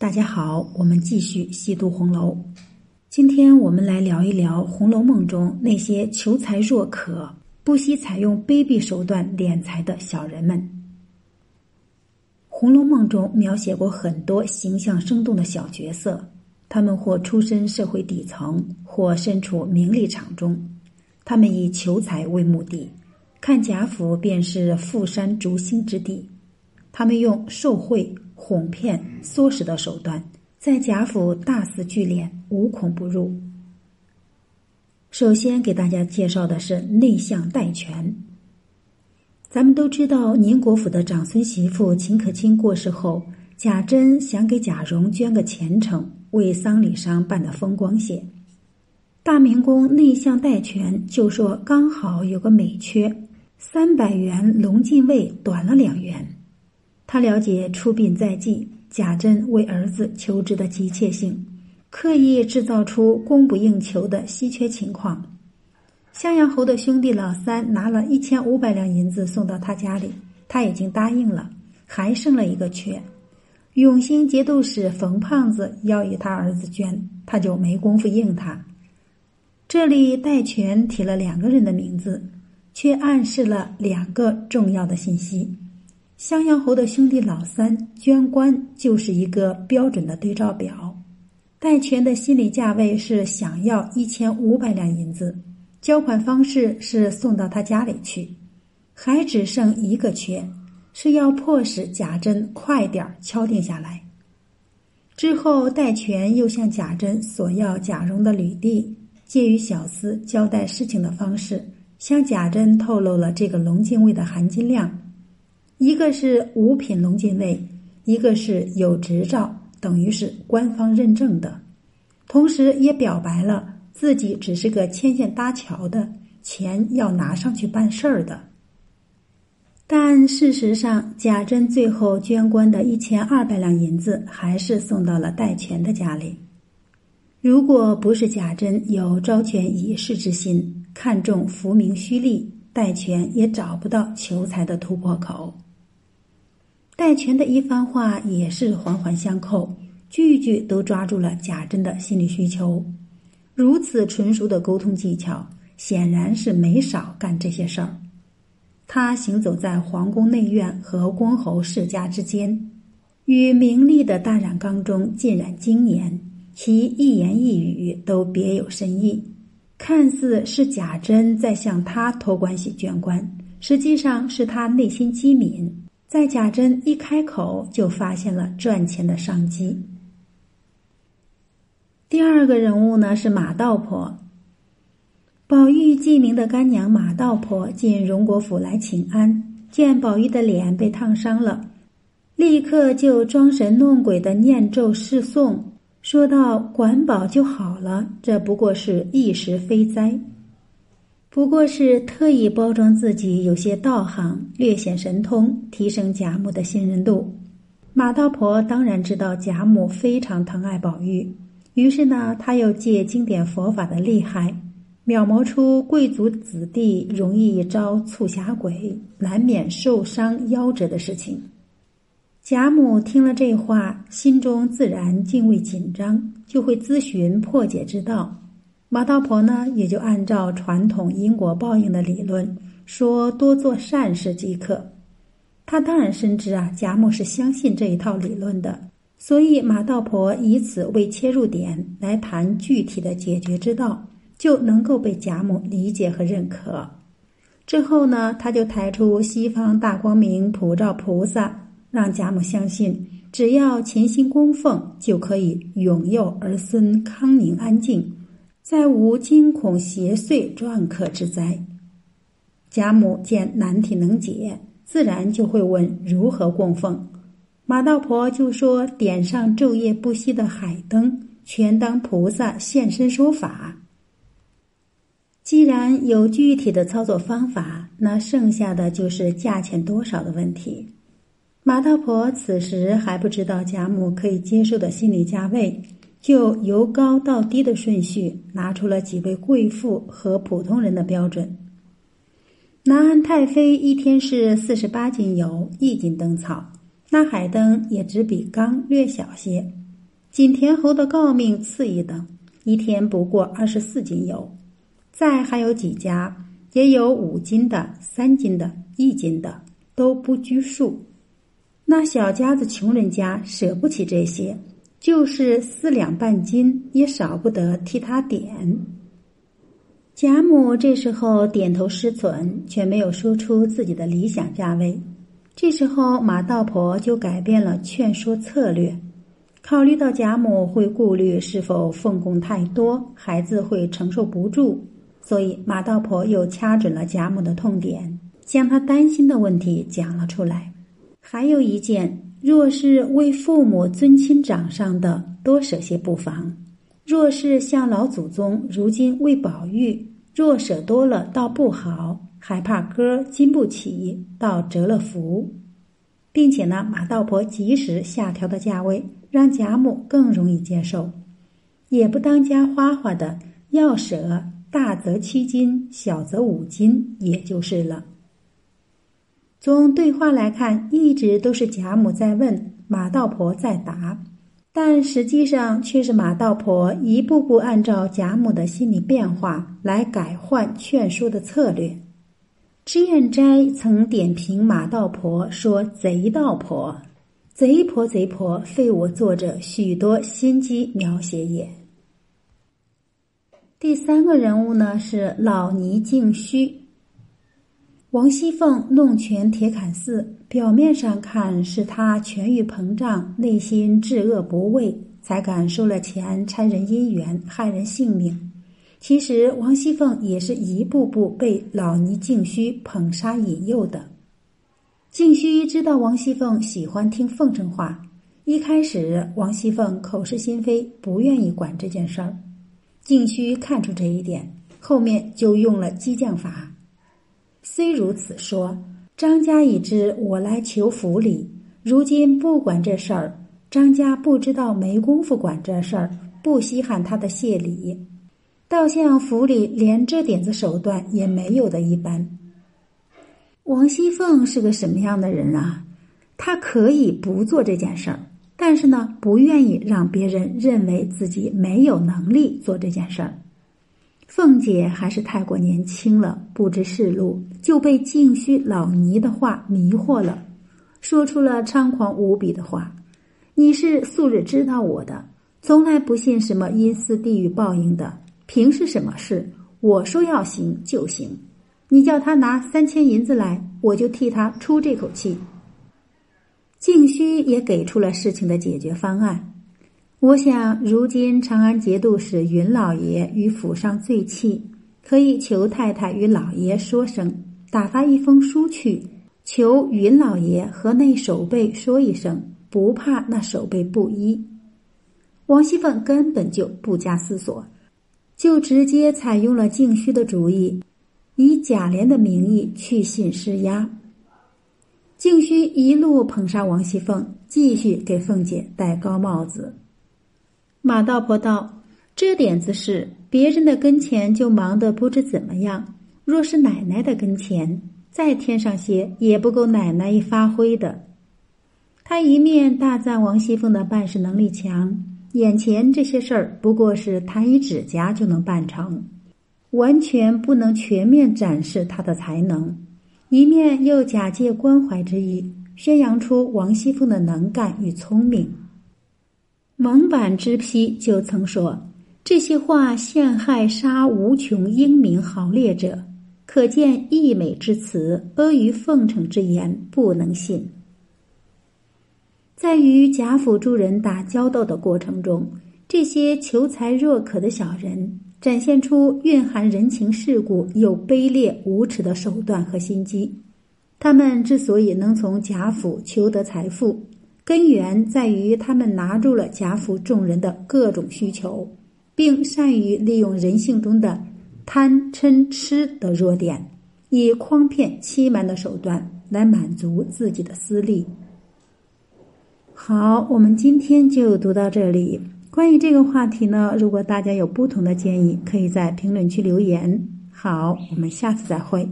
大家好，我们继续细读红楼。今天我们来聊一聊《红楼梦》中那些求财若渴、不惜采用卑鄙手段敛财的小人们。《红楼梦》中描写过很多形象生动的小角色，他们或出身社会底层，或身处名利场中，他们以求财为目的，看贾府便是富山逐星之地，他们用受贿。哄骗、唆使的手段，在贾府大肆聚敛，无孔不入。首先给大家介绍的是内向戴权。咱们都知道，宁国府的长孙媳妇秦可卿过世后，贾珍想给贾蓉捐个前程，为丧礼上办的风光些。大明宫内向戴权就说，刚好有个美缺，三百元龙禁卫短了两元。他了解出殡在即，贾珍为儿子求职的急切性，刻意制造出供不应求的稀缺情况。襄阳侯的兄弟老三拿了一千五百两银子送到他家里，他已经答应了，还剩了一个缺。永兴节度使冯胖子要与他儿子捐，他就没工夫应他。这里戴权提了两个人的名字，却暗示了两个重要的信息。襄阳侯的兄弟老三捐官就是一个标准的对照表。戴权的心理价位是想要一千五百两银子，交款方式是送到他家里去，还只剩一个缺，是要迫使贾珍快点敲定下来。之后，戴权又向贾珍索要贾蓉的履历，借与小厮交代事情的方式，向贾珍透露了这个龙禁卫的含金量。一个是五品龙禁卫，一个是有执照，等于是官方认证的，同时也表白了自己只是个牵线搭桥的，钱要拿上去办事儿的。但事实上，贾珍最后捐官的一千二百两银子，还是送到了戴权的家里。如果不是贾珍有招权以示之心，看重浮名虚利，戴权也找不到求财的突破口。戴权的一番话也是环环相扣，句句都抓住了贾珍的心理需求。如此纯熟的沟通技巧，显然是没少干这些事儿。他行走在皇宫内院和公侯世家之间，与名利的大染缸中浸染经年，其一言一语都别有深意。看似是贾珍在向他托关系捐官，实际上是他内心机敏。在贾珍一开口，就发现了赚钱的商机。第二个人物呢是马道婆。宝玉记名的干娘马道婆进荣国府来请安，见宝玉的脸被烫伤了，立刻就装神弄鬼的念咒示颂，说道：“管饱就好了，这不过是一时非灾。”不过是特意包装自己有些道行，略显神通，提升贾母的信任度。马道婆当然知道贾母非常疼爱宝玉，于是呢，他又借经典佛法的厉害，描摹出贵族子弟容易招促狭鬼，难免受伤夭折的事情。贾母听了这话，心中自然敬畏紧张，就会咨询破解之道。马道婆呢，也就按照传统因果报应的理论，说多做善事即可。他当然深知啊，贾母是相信这一套理论的，所以马道婆以此为切入点来谈具体的解决之道，就能够被贾母理解和认可。之后呢，他就抬出西方大光明普照菩萨，让贾母相信，只要潜心供奉，就可以永佑儿孙康宁安静。再无惊恐邪祟撞客之灾。贾母见难题能解，自然就会问如何供奉。马道婆就说：“点上昼夜不息的海灯，全当菩萨现身说法。”既然有具体的操作方法，那剩下的就是价钱多少的问题。马道婆此时还不知道贾母可以接受的心理价位。就由高到低的顺序拿出了几位贵妇和普通人的标准。南安太妃一天是四十八斤油，一斤灯草，那海灯也只比缸略小些，景田侯的诰命次一等，一天不过二十四斤油。再还有几家，也有五斤的、三斤的、一斤的，都不拘束。那小家子穷人家舍不起这些，就是四两半斤，也少不得替他点。贾母这时候点头失存，却没有说出自己的理想价位。这时候马道婆就改变了劝说策略，考虑到贾母会顾虑是否奉供太多，孩子会承受不住，所以马道婆又掐准了贾母的痛点，将她担心的问题讲了出来。还有一件，若是为父母尊亲长上的，多舍些不妨。若是像老祖宗如今为宝玉，若舍多了倒不好，还怕哥经不起，倒折了福。并且呢，马道婆及时下调的价位，让贾母更容易接受，也不当家花花的，要舍大则七斤，小则五斤，也就是了。从对话来看，一直都是贾母在问，马道婆在答。但实际上却是马道婆一步步按照贾母的心理变化来改换劝说的策略。脂砚斋曾点评马道婆说：“贼道婆，贼婆贼婆，废我作者许多心机描写也。”第三个人物呢是老尼静虚。王熙凤弄权铁槛寺，表面上看是她权欲膨胀，内心至恶不畏，才敢收了钱，拆人姻缘，害人性命。其实王熙凤也是一步步被老尼静虚捧杀引诱的。静虚知道王熙凤喜欢听奉承话，一开始王熙凤口是心非，不愿意管这件事儿。静虚看出这一点，后面就用了激将法。虽如此说，张家已知我来求府里，如今不管这事儿，张家不知道没工夫管这事儿，不稀罕他的谢礼，倒像府里连这点子手段也没有的一般。王熙凤是个什么样的人啊？她可以不做这件事儿，但是呢，不愿意让别人认为自己没有能力做这件事儿。凤姐还是太过年轻了，不知世路，就被静虚老尼的话迷惑了，说出了猖狂无比的话：“你是素日知道我的，从来不信什么阴司地狱报应的，凭是什么事？我说要行就行，你叫他拿三千银子来，我就替他出这口气。”静虚也给出了事情的解决方案。我想，如今长安节度使云老爷与府上醉气，可以求太太与老爷说声，打发一封书去，求云老爷和那守备说一声，不怕那守备不依。王熙凤根本就不加思索，就直接采用了静虚的主意，以贾琏的名义去信施压。静虚一路捧杀王熙凤，继续给凤姐戴高帽子。马道婆道：“这点子事，别人的跟前就忙得不知怎么样；若是奶奶的跟前，再添上些，也不够奶奶一发挥的。”他一面大赞王熙凤的办事能力强，眼前这些事儿不过是弹一指甲就能办成，完全不能全面展示他的才能；一面又假借关怀之意，宣扬出王熙凤的能干与聪明。蒙版之批就曾说：“这些话陷害杀无穷英明豪烈者，可见溢美之词，阿谀奉承之言，不能信。”在与贾府诸人打交道的过程中，这些求财若渴的小人展现出蕴含人情世故又卑劣无耻的手段和心机。他们之所以能从贾府求得财富，根源在于他们拿住了贾府众人的各种需求，并善于利用人性中的贪嗔痴的弱点，以诓骗欺瞒的手段来满足自己的私利。好，我们今天就读到这里。关于这个话题呢，如果大家有不同的建议，可以在评论区留言。好，我们下次再会。